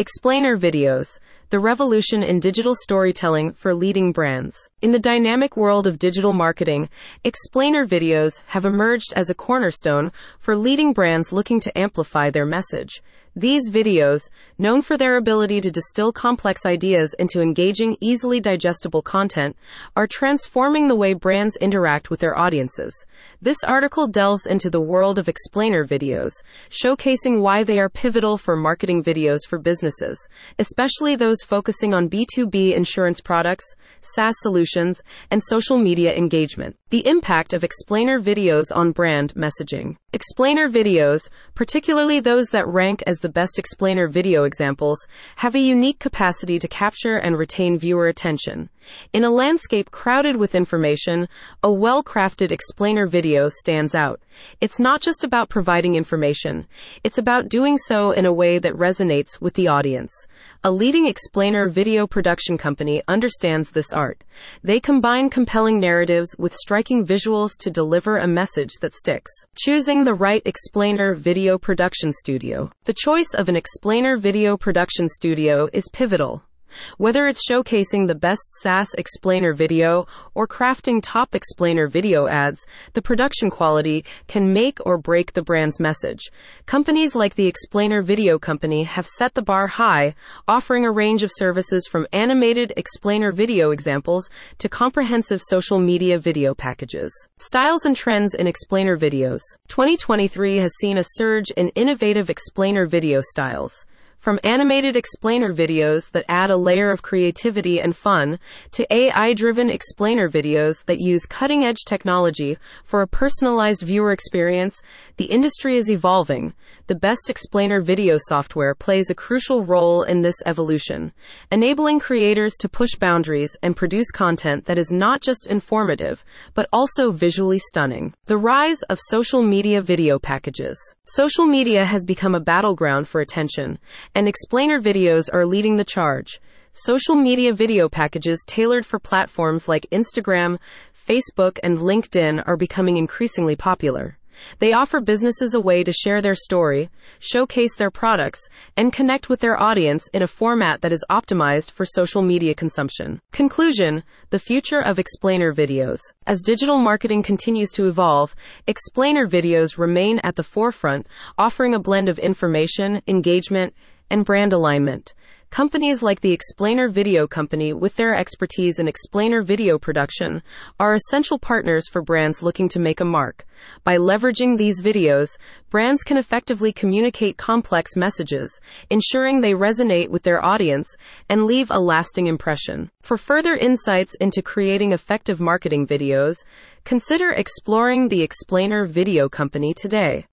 Explainer videos, the revolution in digital storytelling for leading brands. In the dynamic world of digital marketing, explainer videos have emerged as a cornerstone for leading brands looking to amplify their message. These videos, known for their ability to distill complex ideas into engaging, easily digestible content, are transforming the way brands interact with their audiences. This article delves into the world of explainer videos, showcasing why they are pivotal for marketing videos for businesses, especially those focusing on B2B insurance products, SaaS solutions, and social media engagement. The impact of explainer videos on brand messaging. Explainer videos, particularly those that rank as the best explainer video examples, have a unique capacity to capture and retain viewer attention. In a landscape crowded with information, a well crafted explainer video stands out. It's not just about providing information, it's about doing so in a way that resonates with the audience. A leading explainer video production company understands this art. They combine compelling narratives with striking visuals to deliver a message that sticks. Choosing the right explainer video production studio. The choice of an explainer video production studio is pivotal. Whether it's showcasing the best SaaS explainer video or crafting top explainer video ads, the production quality can make or break the brand's message. Companies like the Explainer Video Company have set the bar high, offering a range of services from animated explainer video examples to comprehensive social media video packages. Styles and trends in explainer videos. 2023 has seen a surge in innovative explainer video styles. From animated explainer videos that add a layer of creativity and fun to AI driven explainer videos that use cutting edge technology for a personalized viewer experience, the industry is evolving. The best explainer video software plays a crucial role in this evolution, enabling creators to push boundaries and produce content that is not just informative, but also visually stunning. The rise of social media video packages. Social media has become a battleground for attention and explainer videos are leading the charge. Social media video packages tailored for platforms like Instagram, Facebook, and LinkedIn are becoming increasingly popular. They offer businesses a way to share their story, showcase their products, and connect with their audience in a format that is optimized for social media consumption. Conclusion The future of explainer videos. As digital marketing continues to evolve, explainer videos remain at the forefront, offering a blend of information, engagement, and brand alignment. Companies like the Explainer Video Company, with their expertise in explainer video production, are essential partners for brands looking to make a mark. By leveraging these videos, brands can effectively communicate complex messages, ensuring they resonate with their audience and leave a lasting impression. For further insights into creating effective marketing videos, consider exploring the Explainer Video Company today.